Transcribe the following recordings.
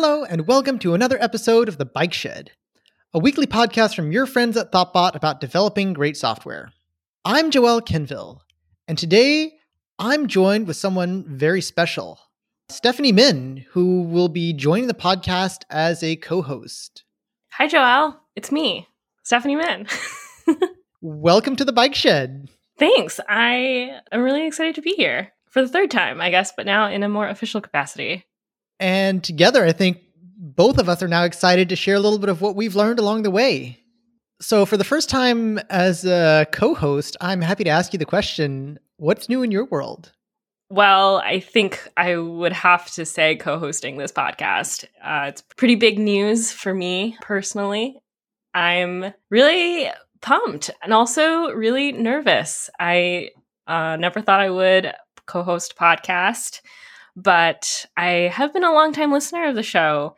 Hello, and welcome to another episode of The Bike Shed, a weekly podcast from your friends at Thoughtbot about developing great software. I'm Joel Quenneville, and today I'm joined with someone very special, Stephanie Minn, who will be joining the podcast as a co host. Hi, Joel. It's me, Stephanie Minn. welcome to The Bike Shed. Thanks. I am really excited to be here for the third time, I guess, but now in a more official capacity. And together, I think both of us are now excited to share a little bit of what we've learned along the way. So, for the first time as a co host, I'm happy to ask you the question what's new in your world? Well, I think I would have to say co hosting this podcast. Uh, it's pretty big news for me personally. I'm really pumped and also really nervous. I uh, never thought I would co host podcast but I have been a long time listener of the show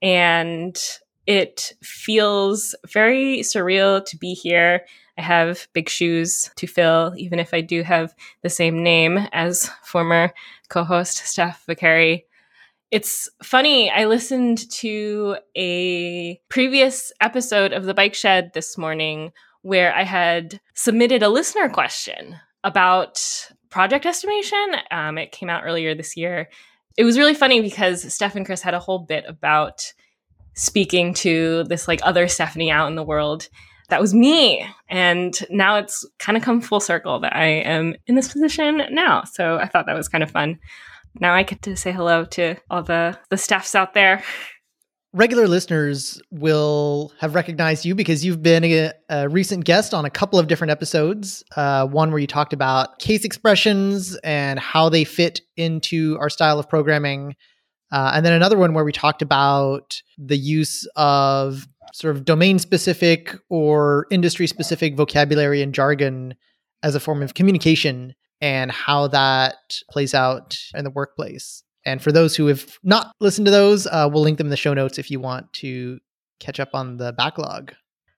and it feels very surreal to be here. I have big shoes to fill, even if I do have the same name as former co host Steph Viccari. It's funny, I listened to a previous episode of The Bike Shed this morning where I had submitted a listener question about project estimation. Um, it came out earlier this year. It was really funny because Steph and Chris had a whole bit about speaking to this like other Stephanie out in the world. That was me. And now it's kind of come full circle that I am in this position now. So I thought that was kind of fun. Now I get to say hello to all the the staffs out there. regular listeners will have recognized you because you've been a, a recent guest on a couple of different episodes. Uh, one where you talked about case expressions and how they fit into our style of programming. Uh, and then another one where we talked about the use of sort of domain specific or industry specific vocabulary and jargon as a form of communication and how that plays out in the workplace. And for those who have not listened to those, uh, we'll link them in the show notes if you want to catch up on the backlog.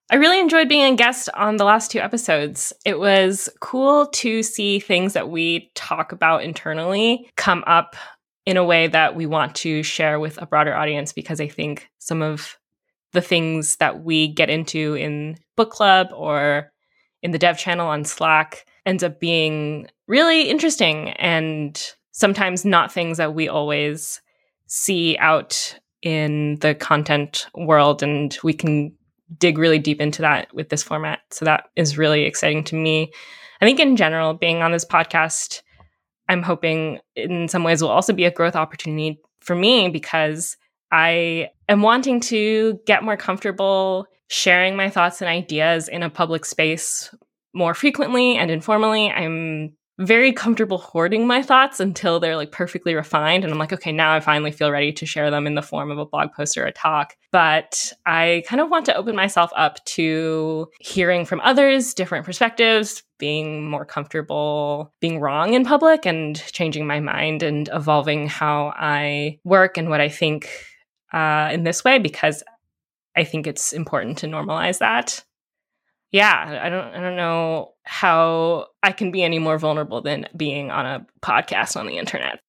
I really enjoyed being a guest on the last two episodes. It was cool to see things that we talk about internally come up in a way that we want to share with a broader audience because I think some of the things that we get into in book club or in the dev channel on Slack ends up being really interesting and sometimes not things that we always see out in the content world and we can dig really deep into that with this format. So that is really exciting to me. I think in general being on this podcast i'm hoping in some ways will also be a growth opportunity for me because i am wanting to get more comfortable sharing my thoughts and ideas in a public space more frequently and informally. I'm very comfortable hoarding my thoughts until they're like perfectly refined. And I'm like, okay, now I finally feel ready to share them in the form of a blog post or a talk. But I kind of want to open myself up to hearing from others, different perspectives, being more comfortable being wrong in public and changing my mind and evolving how I work and what I think uh, in this way because I think it's important to normalize that yeah, I don't I don't know how I can be any more vulnerable than being on a podcast on the internet.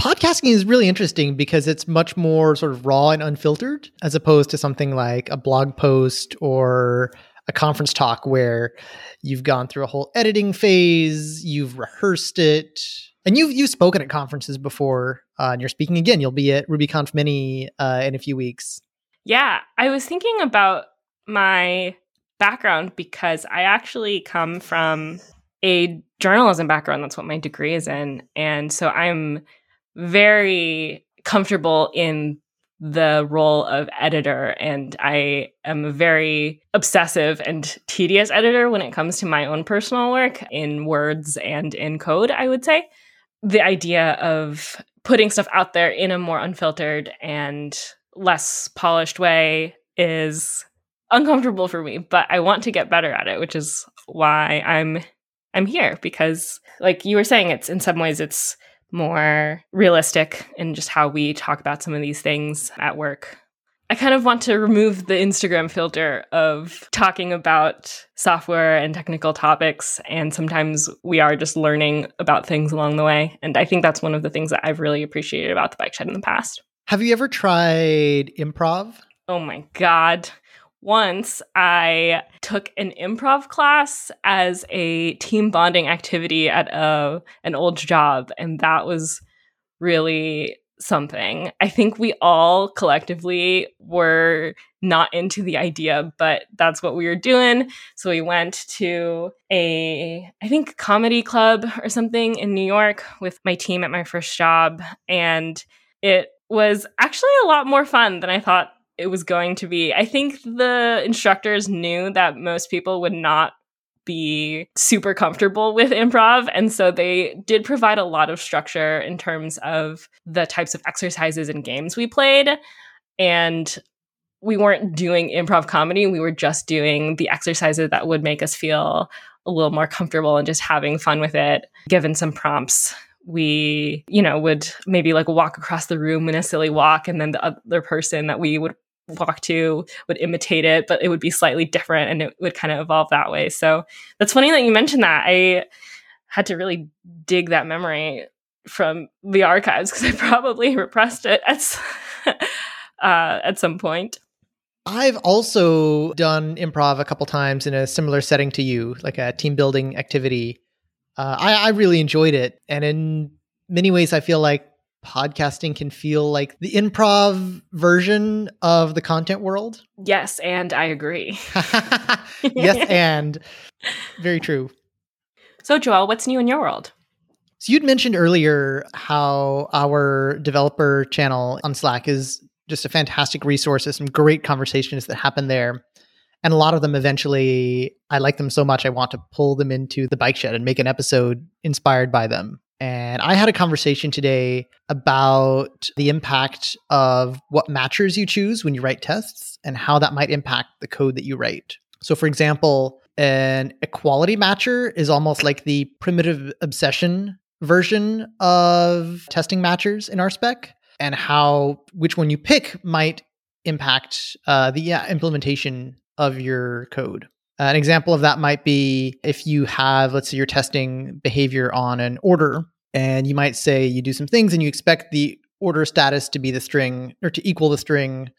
Podcasting is really interesting because it's much more sort of raw and unfiltered as opposed to something like a blog post or a conference talk where you've gone through a whole editing phase, you've rehearsed it, and you've you've spoken at conferences before, uh, and you're speaking again. You'll be at RubyConf Mini uh, in a few weeks. Yeah, I was thinking about my background because I actually come from a journalism background. That's what my degree is in. And so I'm very comfortable in the role of editor. And I am a very obsessive and tedious editor when it comes to my own personal work in words and in code, I would say. The idea of putting stuff out there in a more unfiltered and less polished way is uncomfortable for me, but I want to get better at it, which is why I'm I'm here because like you were saying it's in some ways it's more realistic in just how we talk about some of these things at work. I kind of want to remove the Instagram filter of talking about software and technical topics. And sometimes we are just learning about things along the way. And I think that's one of the things that I've really appreciated about the bike shed in the past. Have you ever tried improv? Oh my God. Once I took an improv class as a team bonding activity at a, an old job, and that was really something. I think we all collectively were not into the idea, but that's what we were doing. So we went to a, I think, comedy club or something in New York with my team at my first job. And it was actually a lot more fun than I thought it was going to be. I think the instructors knew that most people would not be super comfortable with improv. And so they did provide a lot of structure in terms of the types of exercises and games we played. And we weren't doing improv comedy, we were just doing the exercises that would make us feel a little more comfortable and just having fun with it, given some prompts we, you know, would maybe like walk across the room in a silly walk, and then the other person that we would walk to would imitate it, but it would be slightly different and it would kind of evolve that way. So that's funny that you mentioned that. I had to really dig that memory from the archives because I probably repressed it at, uh, at some point. I've also done improv a couple times in a similar setting to you, like a team building activity. Uh, I, I really enjoyed it. And in many ways, I feel like podcasting can feel like the improv version of the content world. Yes, and I agree. yes, and very true. So, Joel, what's new in your world? So, you'd mentioned earlier how our developer channel on Slack is just a fantastic resource. There's some great conversations that happen there. And a lot of them eventually, I like them so much, I want to pull them into the bike shed and make an episode inspired by them. And I had a conversation today about the impact of what matchers you choose when you write tests and how that might impact the code that you write. So, for example, an equality matcher is almost like the primitive obsession version of testing matchers in RSpec, and how which one you pick might impact uh, the implementation of your code. Uh, an example of that might be if you have, let's say, you're testing behavior on an order, and you might say you do some things and you expect the order status to be the string or to equal the string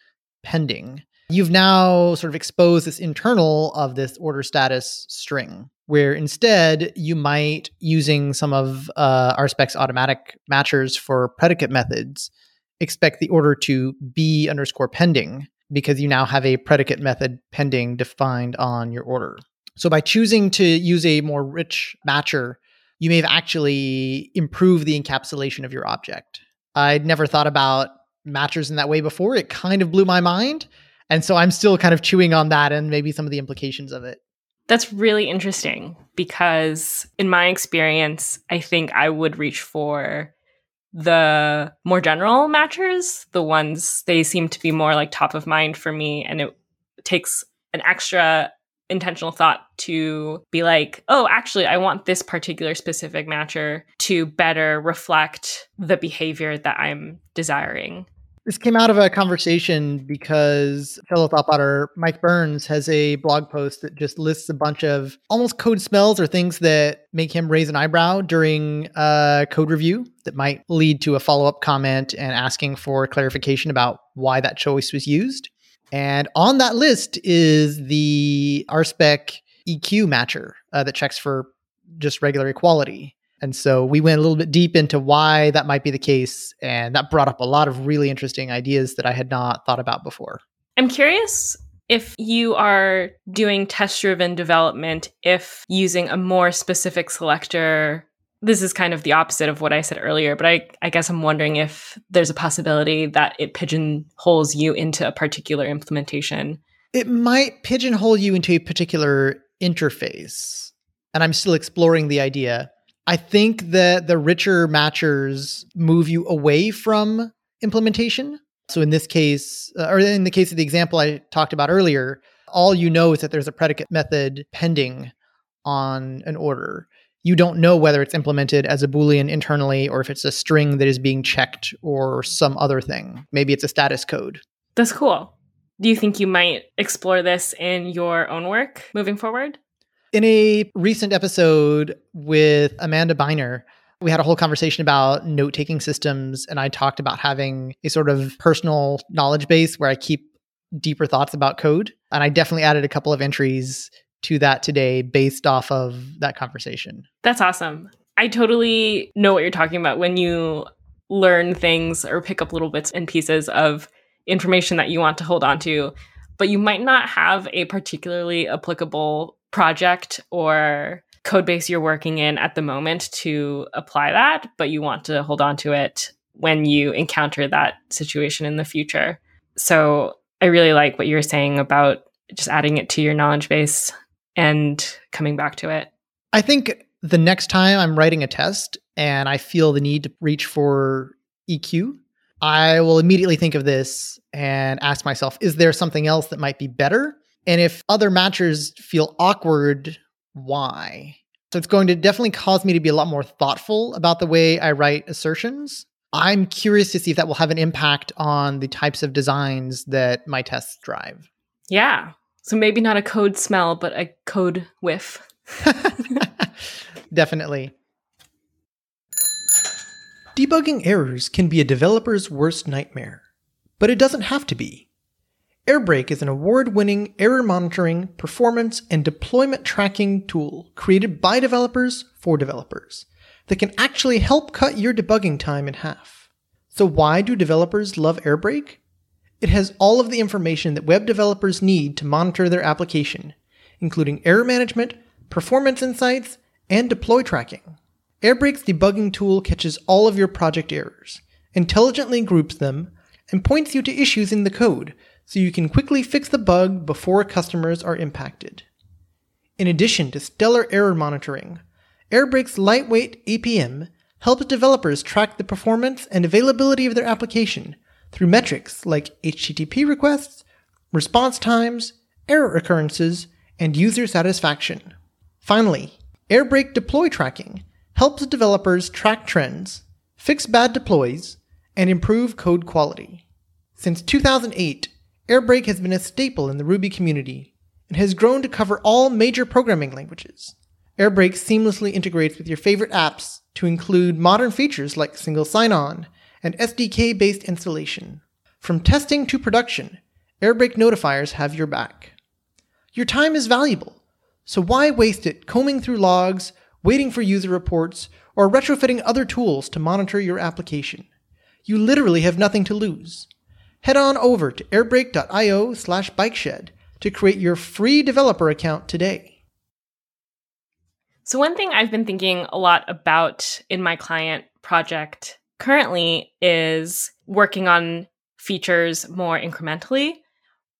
pending. You've now sort of exposed this internal of this order status string, where instead you might, using some of uh, RSpec's automatic matchers for predicate methods, expect the order to be underscore pending because you now have a predicate method pending defined on your order. So by choosing to use a more rich matcher, you may have actually improved the encapsulation of your object. I'd never thought about matchers in that way before. It kind of blew my mind. And so I'm still kind of chewing on that and maybe some of the implications of it. That's really interesting because, in my experience, I think I would reach for the more general matchers, the ones they seem to be more like top of mind for me. And it takes an extra intentional thought to be like, oh, actually, I want this particular specific matcher to better reflect the behavior that I'm desiring. This came out of a conversation because fellow thoughtbotter Mike Burns has a blog post that just lists a bunch of almost code smells or things that make him raise an eyebrow during a code review that might lead to a follow up comment and asking for clarification about why that choice was used. And on that list is the RSpec EQ matcher uh, that checks for just regular equality. And so we went a little bit deep into why that might be the case. And that brought up a lot of really interesting ideas that I had not thought about before. I'm curious if you are doing test driven development, if using a more specific selector this is kind of the opposite of what I said earlier, but I, I guess I'm wondering if there's a possibility that it pigeonholes you into a particular implementation. It might pigeonhole you into a particular interface. And I'm still exploring the idea. I think that the richer matchers move you away from implementation. So in this case, uh, or in the case of the example I talked about earlier, all you know is that there's a predicate method pending on an order you don't know whether it's implemented as a Boolean internally or if it's a string that is being checked or some other thing. Maybe it's a status code. That's cool. Do you think you might explore this in your own work moving forward? In a recent episode with Amanda Beiner, we had a whole conversation about note taking systems, and I talked about having a sort of personal knowledge base where I keep deeper thoughts about code. And I definitely added a couple of entries to that today based off of that conversation. That's awesome. I totally know what you're talking about when you learn things or pick up little bits and pieces of information that you want to hold on to, but you might not have a particularly applicable project or code base you're working in at the moment to apply that, but you want to hold on to it when you encounter that situation in the future. So I really like what you were saying about just adding it to your knowledge base and coming back to it. I think the next time I'm writing a test and I feel the need to reach for EQ, I will immediately think of this and ask myself, is there something else that might be better? And if other matchers feel awkward, why? So it's going to definitely cause me to be a lot more thoughtful about the way I write assertions. I'm curious to see if that will have an impact on the types of designs that my tests drive. Yeah. So maybe not a code smell, but a code whiff. Definitely. Debugging errors can be a developer's worst nightmare, but it doesn't have to be. Airbrake is an award winning error monitoring, performance, and deployment tracking tool created by developers for developers that can actually help cut your debugging time in half. So, why do developers love Airbrake? It has all of the information that web developers need to monitor their application, including error management, performance insights, and deploy tracking. Airbrake's debugging tool catches all of your project errors, intelligently groups them, and points you to issues in the code so you can quickly fix the bug before customers are impacted. In addition to stellar error monitoring, Airbrake's lightweight APM helps developers track the performance and availability of their application through metrics like HTTP requests, response times, error occurrences, and user satisfaction. Finally, Airbrake deploy tracking helps developers track trends, fix bad deploys, and improve code quality. Since 2008, Airbrake has been a staple in the Ruby community and has grown to cover all major programming languages. Airbrake seamlessly integrates with your favorite apps to include modern features like single sign on and SDK based installation. From testing to production, Airbrake notifiers have your back. Your time is valuable, so why waste it combing through logs, waiting for user reports, or retrofitting other tools to monitor your application? You literally have nothing to lose head on over to airbrake.io slash bikeshed to create your free developer account today. So, one thing I've been thinking a lot about in my client project currently is working on features more incrementally.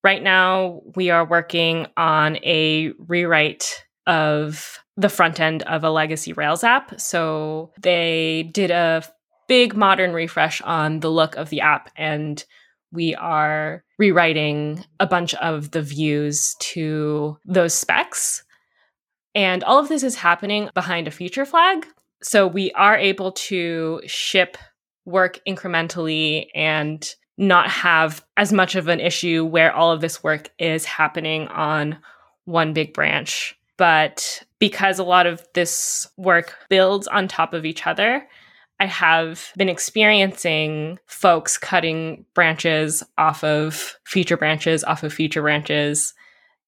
Right now, we are working on a rewrite of the front end of a legacy Rails app. So, they did a big modern refresh on the look of the app and we are rewriting a bunch of the views to those specs. And all of this is happening behind a feature flag. So we are able to ship work incrementally and not have as much of an issue where all of this work is happening on one big branch. But because a lot of this work builds on top of each other, I have been experiencing folks cutting branches off of feature branches, off of feature branches.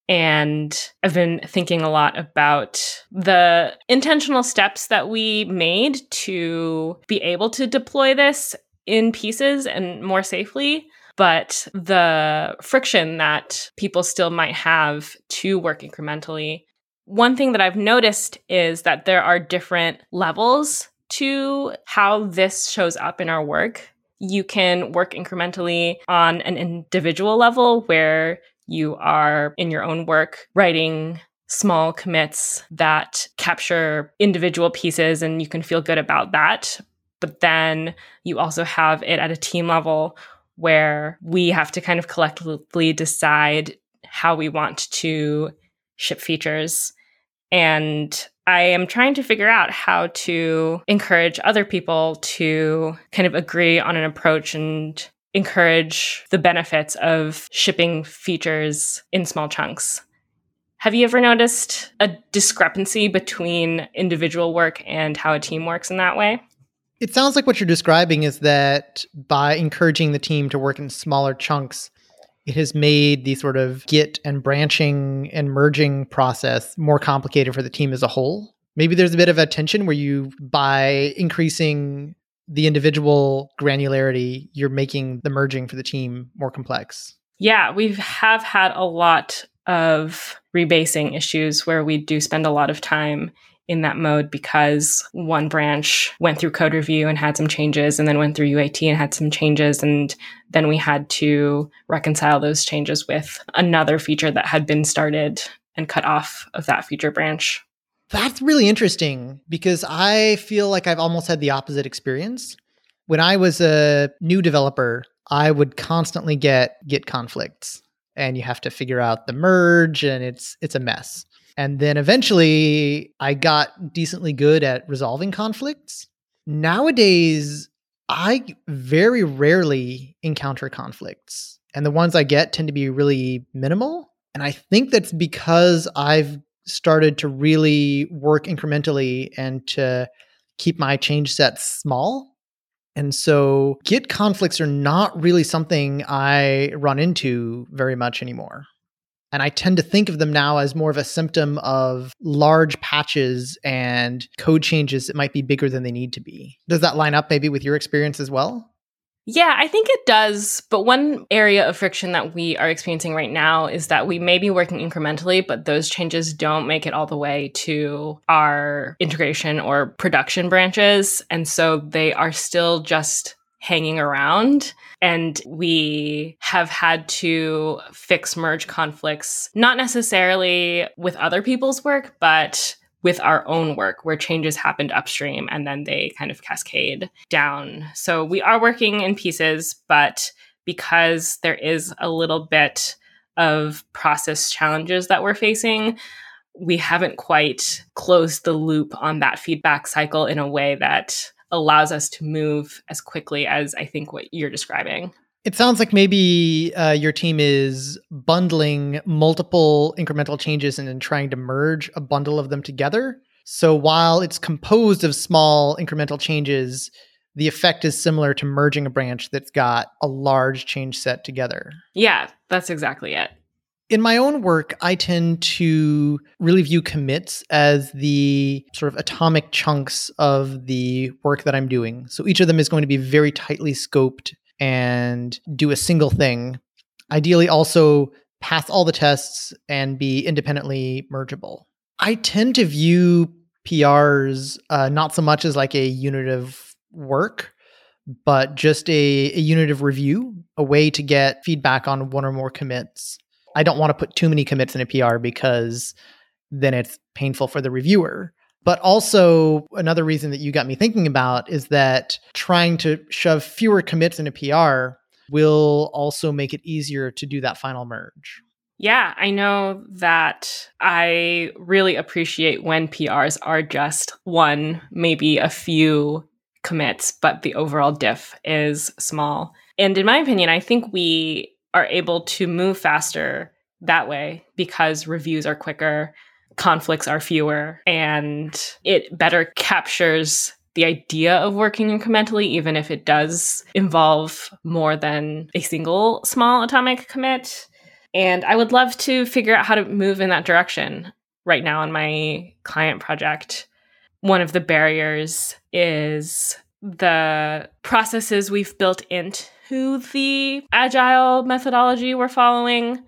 And I've been thinking a lot about the intentional steps that we made to be able to deploy this in pieces and more safely, but the friction that people still might have to work incrementally. One thing that I've noticed is that there are different levels to how this shows up in our work. You can work incrementally on an individual level where you are in your own work writing small commits that capture individual pieces and you can feel good about that. But then you also have it at a team level where we have to kind of collectively decide how we want to ship features. And I am trying to figure out how to encourage other people to kind of agree on an approach and encourage the benefits of shipping features in small chunks. Have you ever noticed a discrepancy between individual work and how a team works in that way? It sounds like what you're describing is that by encouraging the team to work in smaller chunks, it has made the sort of git and branching and merging process more complicated for the team as a whole. Maybe there's a bit of a tension where you, by increasing the individual granularity, you're making the merging for the team more complex. Yeah, we have had a lot of rebasing issues where we do spend a lot of time in that mode because one branch went through code review and had some changes and then went through UAT and had some changes and then we had to reconcile those changes with another feature that had been started and cut off of that feature branch. That's really interesting because I feel like I've almost had the opposite experience. When I was a new developer, I would constantly get git conflicts and you have to figure out the merge and it's it's a mess. And then eventually I got decently good at resolving conflicts. Nowadays, I very rarely encounter conflicts. And the ones I get tend to be really minimal. And I think that's because I've started to really work incrementally and to keep my change sets small. And so Git conflicts are not really something I run into very much anymore. And I tend to think of them now as more of a symptom of large patches and code changes that might be bigger than they need to be. Does that line up maybe with your experience as well? Yeah, I think it does. But one area of friction that we are experiencing right now is that we may be working incrementally, but those changes don't make it all the way to our integration or production branches. And so they are still just hanging around. And we have had to fix merge conflicts, not necessarily with other people's work, but with our own work where changes happened upstream and then they kind of cascade down. So we are working in pieces, but because there is a little bit of process challenges that we're facing, we haven't quite closed the loop on that feedback cycle in a way that allows us to move as quickly as I think what you're describing. It sounds like maybe uh, your team is bundling multiple incremental changes and then trying to merge a bundle of them together. So while it's composed of small incremental changes, the effect is similar to merging a branch that's got a large change set together. Yeah, that's exactly it. In my own work, I tend to really view commits as the sort of atomic chunks of the work that I'm doing. So each of them is going to be very tightly scoped and do a single thing. Ideally, also pass all the tests and be independently mergeable. I tend to view PRs uh, not so much as like a unit of work, but just a, a unit of review, a way to get feedback on one or more commits. I don't want to put too many commits in a PR because then it's painful for the reviewer. But also, another reason that you got me thinking about is that trying to shove fewer commits in a PR will also make it easier to do that final merge. Yeah, I know that I really appreciate when PRs are just one, maybe a few commits, but the overall diff is small. And in my opinion, I think we are able to move faster that way because reviews are quicker, conflicts are fewer, and it better captures the idea of working incrementally, even if it does involve more than a single small atomic commit. And I would love to figure out how to move in that direction right now on my client project. One of the barriers is the processes we've built into the agile methodology we're following,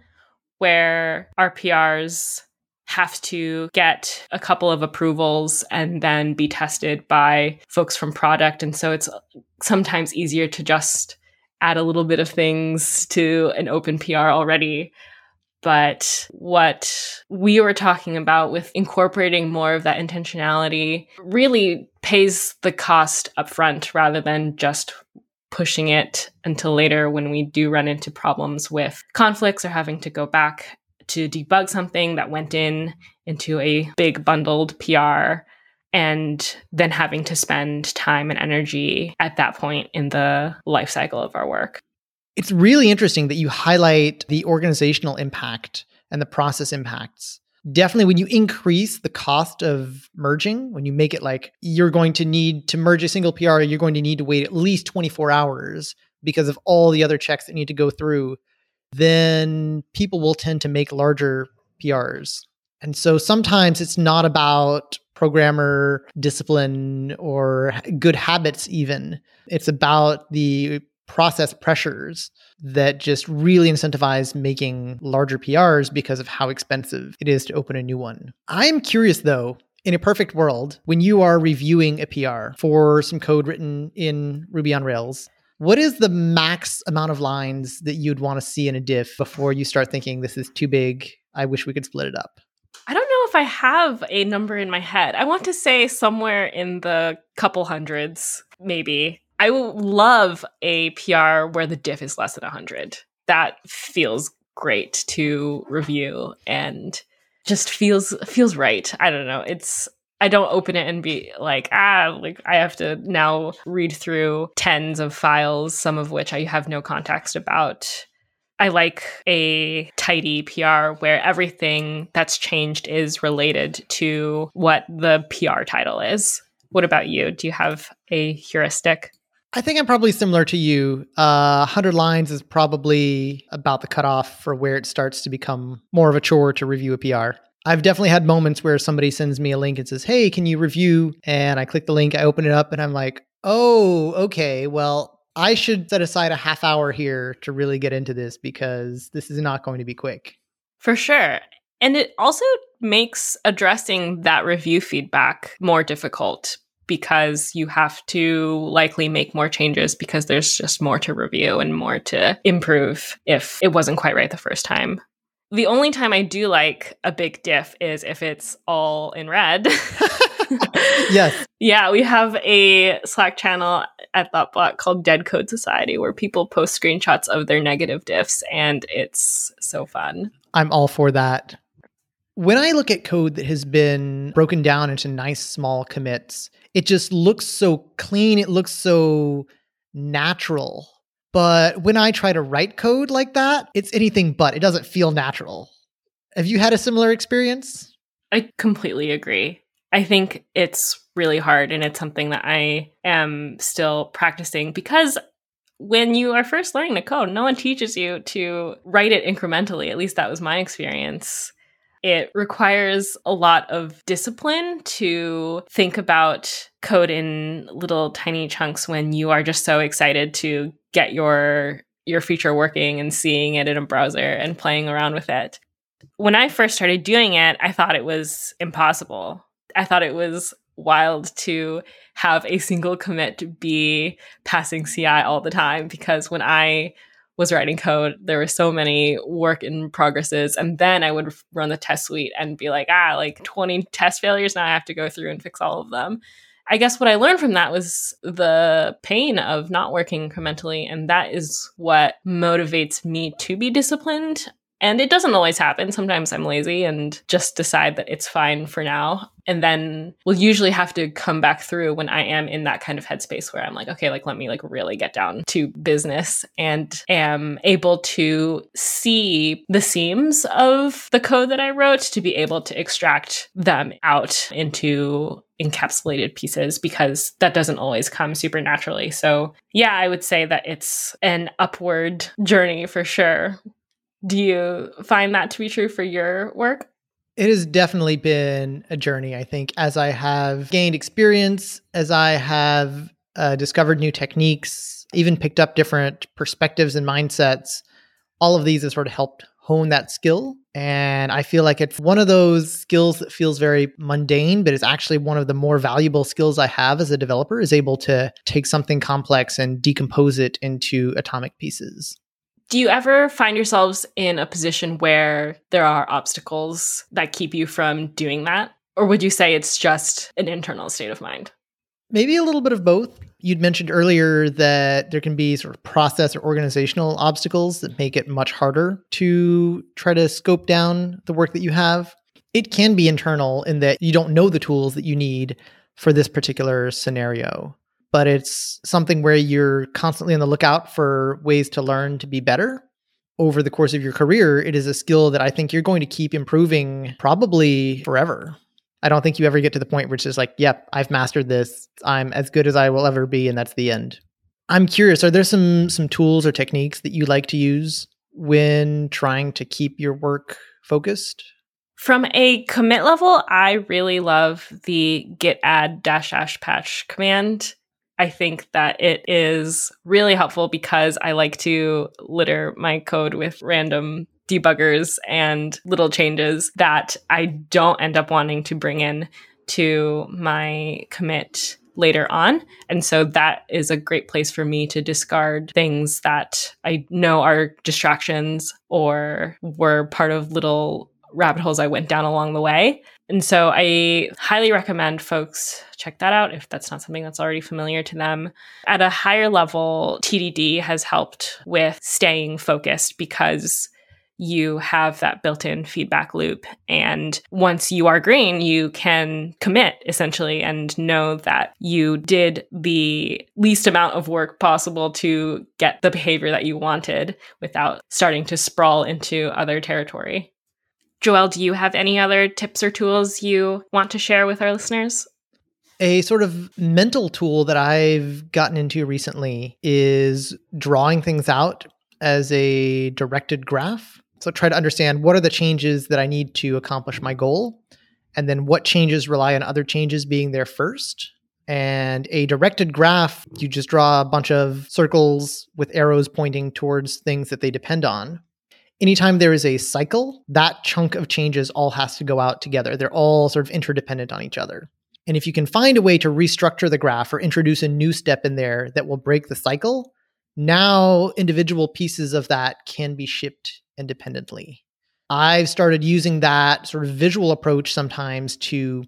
where our PRs have to get a couple of approvals and then be tested by folks from product. And so it's sometimes easier to just add a little bit of things to an open PR already. But what we were talking about with incorporating more of that intentionality really pays the cost upfront rather than just pushing it until later when we do run into problems with conflicts or having to go back to debug something that went in into a big bundled PR and then having to spend time and energy at that point in the life cycle of our work. It's really interesting that you highlight the organizational impact and the process impacts definitely when you increase the cost of merging, when you make it like you're going to need to merge a single PR, you're going to need to wait at least 24 hours because of all the other checks that need to go through, then people will tend to make larger PRs. And so sometimes it's not about programmer discipline or good habits, even. It's about the process pressures that just really incentivize making larger PRs because of how expensive it is to open a new one. I'm curious though, in a perfect world, when you are reviewing a PR for some code written in Ruby on Rails, what is the max amount of lines that you'd want to see in a diff before you start thinking this is too big? I wish we could split it up. I don't know if I have a number in my head. I want to say somewhere in the couple hundreds, maybe. I love a PR where the diff is less than 100. That feels great to review and just feels feels right. I don't know. It's I don't open it and be like, ah, like I have to now read through tens of files, some of which I have no context about. I like a tidy PR where everything that's changed is related to what the PR title is. What about you? Do you have a heuristic? I think I'm probably similar to you. Uh, 100 lines is probably about the cutoff for where it starts to become more of a chore to review a PR. I've definitely had moments where somebody sends me a link and says, Hey, can you review? And I click the link, I open it up, and I'm like, Oh, okay. Well, I should set aside a half hour here to really get into this because this is not going to be quick. For sure. And it also makes addressing that review feedback more difficult because you have to likely make more changes because there's just more to review and more to improve if it wasn't quite right the first time. The only time I do like a big diff is if it's all in red. yes. Yeah, we have a Slack channel at Thoughtbot called Dead Code Society where people post screenshots of their negative diffs and it's so fun. I'm all for that. When I look at code that has been broken down into nice small commits, it just looks so clean. It looks so natural. But when I try to write code like that, it's anything but. It doesn't feel natural. Have you had a similar experience? I completely agree. I think it's really hard and it's something that I am still practicing because when you are first learning to code, no one teaches you to write it incrementally. At least that was my experience. It requires a lot of discipline to think about code in little tiny chunks when you are just so excited to get your your feature working and seeing it in a browser and playing around with it. When I first started doing it, I thought it was impossible. I thought it was wild to have a single commit be passing CI all the time because when I was writing code, there were so many work in progresses. And then I would run the test suite and be like, ah, like 20 test failures. Now I have to go through and fix all of them. I guess what I learned from that was the pain of not working incrementally. And that is what motivates me to be disciplined and it doesn't always happen. Sometimes I'm lazy and just decide that it's fine for now. And then we'll usually have to come back through when I am in that kind of headspace where I'm like, okay, like let me like really get down to business and am able to see the seams of the code that I wrote to be able to extract them out into encapsulated pieces because that doesn't always come super naturally. So, yeah, I would say that it's an upward journey for sure do you find that to be true for your work? It has definitely been a journey, I think, as I have gained experience, as I have uh, discovered new techniques, even picked up different perspectives and mindsets. All of these have sort of helped hone that skill. And I feel like it's one of those skills that feels very mundane, but it's actually one of the more valuable skills I have as a developer is able to take something complex and decompose it into atomic pieces. Do you ever find yourselves in a position where there are obstacles that keep you from doing that? Or would you say it's just an internal state of mind? Maybe a little bit of both. You'd mentioned earlier that there can be sort of process or organizational obstacles that make it much harder to try to scope down the work that you have. It can be internal in that you don't know the tools that you need for this particular scenario but it's something where you're constantly on the lookout for ways to learn to be better over the course of your career, it is a skill that I think you're going to keep improving probably forever. I don't think you ever get to the point where it's just like, yep, I've mastered this. I'm as good as I will ever be, and that's the end. I'm curious, are there some some tools or techniques that you like to use when trying to keep your work focused? From a commit level, I really love the git add dash dash patch command. I think that it is really helpful because I like to litter my code with random debuggers and little changes that I don't end up wanting to bring in to my commit later on. And so that is a great place for me to discard things that I know are distractions or were part of little rabbit holes I went down along the way. And so I highly recommend folks check that out if that's not something that's already familiar to them. At a higher level, TDD has helped with staying focused because you have that built in feedback loop. And once you are green, you can commit essentially and know that you did the least amount of work possible to get the behavior that you wanted without starting to sprawl into other territory. Joël, do you have any other tips or tools you want to share with our listeners? A sort of mental tool that I've gotten into recently is drawing things out as a directed graph. So try to understand what are the changes that I need to accomplish my goal, and then what changes rely on other changes being there first. And a directed graph, you just draw a bunch of circles with arrows pointing towards things that they depend on. Anytime there is a cycle, that chunk of changes all has to go out together. They're all sort of interdependent on each other. And if you can find a way to restructure the graph or introduce a new step in there that will break the cycle, now individual pieces of that can be shipped independently. I've started using that sort of visual approach sometimes to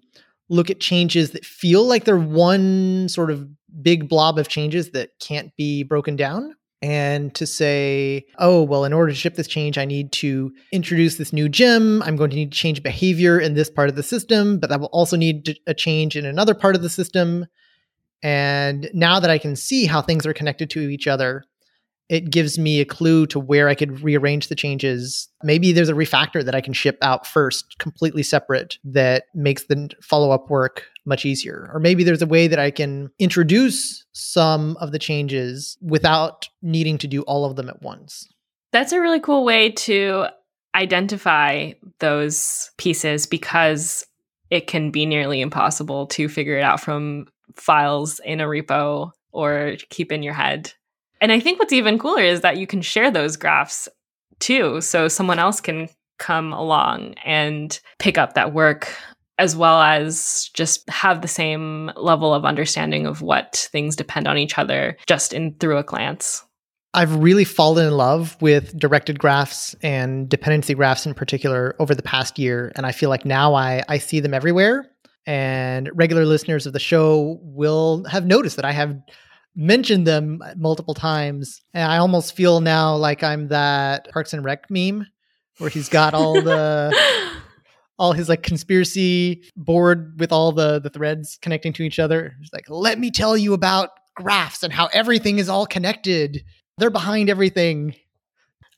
look at changes that feel like they're one sort of big blob of changes that can't be broken down. And to say, oh, well, in order to ship this change, I need to introduce this new gem. I'm going to need to change behavior in this part of the system, but that will also need a change in another part of the system. And now that I can see how things are connected to each other, it gives me a clue to where I could rearrange the changes. Maybe there's a refactor that I can ship out first, completely separate, that makes the follow up work much easier. Or maybe there's a way that I can introduce some of the changes without needing to do all of them at once. That's a really cool way to identify those pieces because it can be nearly impossible to figure it out from files in a repo or keep in your head and I think what's even cooler is that you can share those graphs too. So someone else can come along and pick up that work as well as just have the same level of understanding of what things depend on each other just in through a glance. I've really fallen in love with directed graphs and dependency graphs in particular over the past year. And I feel like now I, I see them everywhere. And regular listeners of the show will have noticed that I have mentioned them multiple times. And I almost feel now like I'm that Parks and Rec meme where he's got all the all his like conspiracy board with all the the threads connecting to each other. He's like, let me tell you about graphs and how everything is all connected. They're behind everything.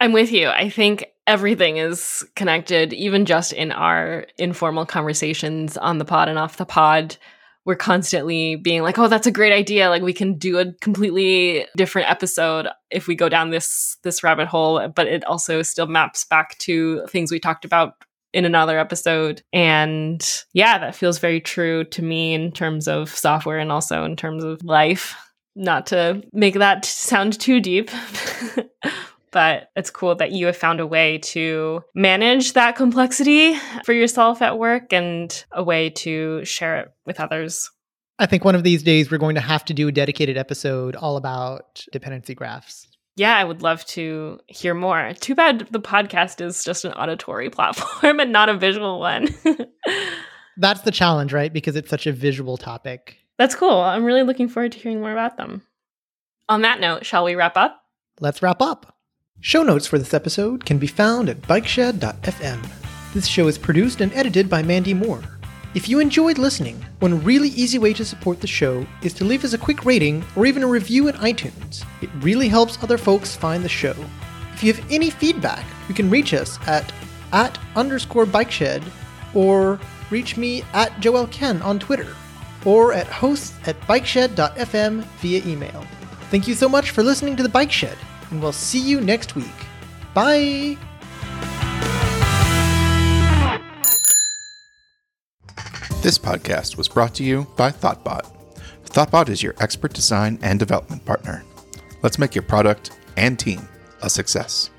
I'm with you. I think everything is connected, even just in our informal conversations on the pod and off the pod we're constantly being like, oh, that's a great idea. Like we can do a completely different episode if we go down this this rabbit hole, but it also still maps back to things we talked about in another episode. And yeah, that feels very true to me in terms of software and also in terms of life. Not to make that sound too deep. but it's cool that you have found a way to manage that complexity for yourself at work and a way to share it with others. I think one of these days we're going to have to do a dedicated episode all about dependency graphs. Yeah, I would love to hear more. Too bad the podcast is just an auditory platform and not a visual one. That's the challenge, right? Because it's such a visual topic. That's cool. I'm really looking forward to hearing more about them. On that note, shall we wrap up? Let's wrap up. Show notes for this episode can be found at bikeshed.fm. This show is produced and edited by Mandy Moore. If you enjoyed listening, one really easy way to support the show is to leave us a quick rating or even a review in iTunes. It really helps other folks find the show. If you have any feedback, you can reach us at at underscore bike shed or reach me at Joel Ken on Twitter or at hosts at bikeshed.fm via email. Thank you so much for listening to The Bike Shed, and we'll see you next week. Bye! This podcast was brought to you by Thoughtbot. Thoughtbot is your expert design and development partner. Let's make your product and team a success.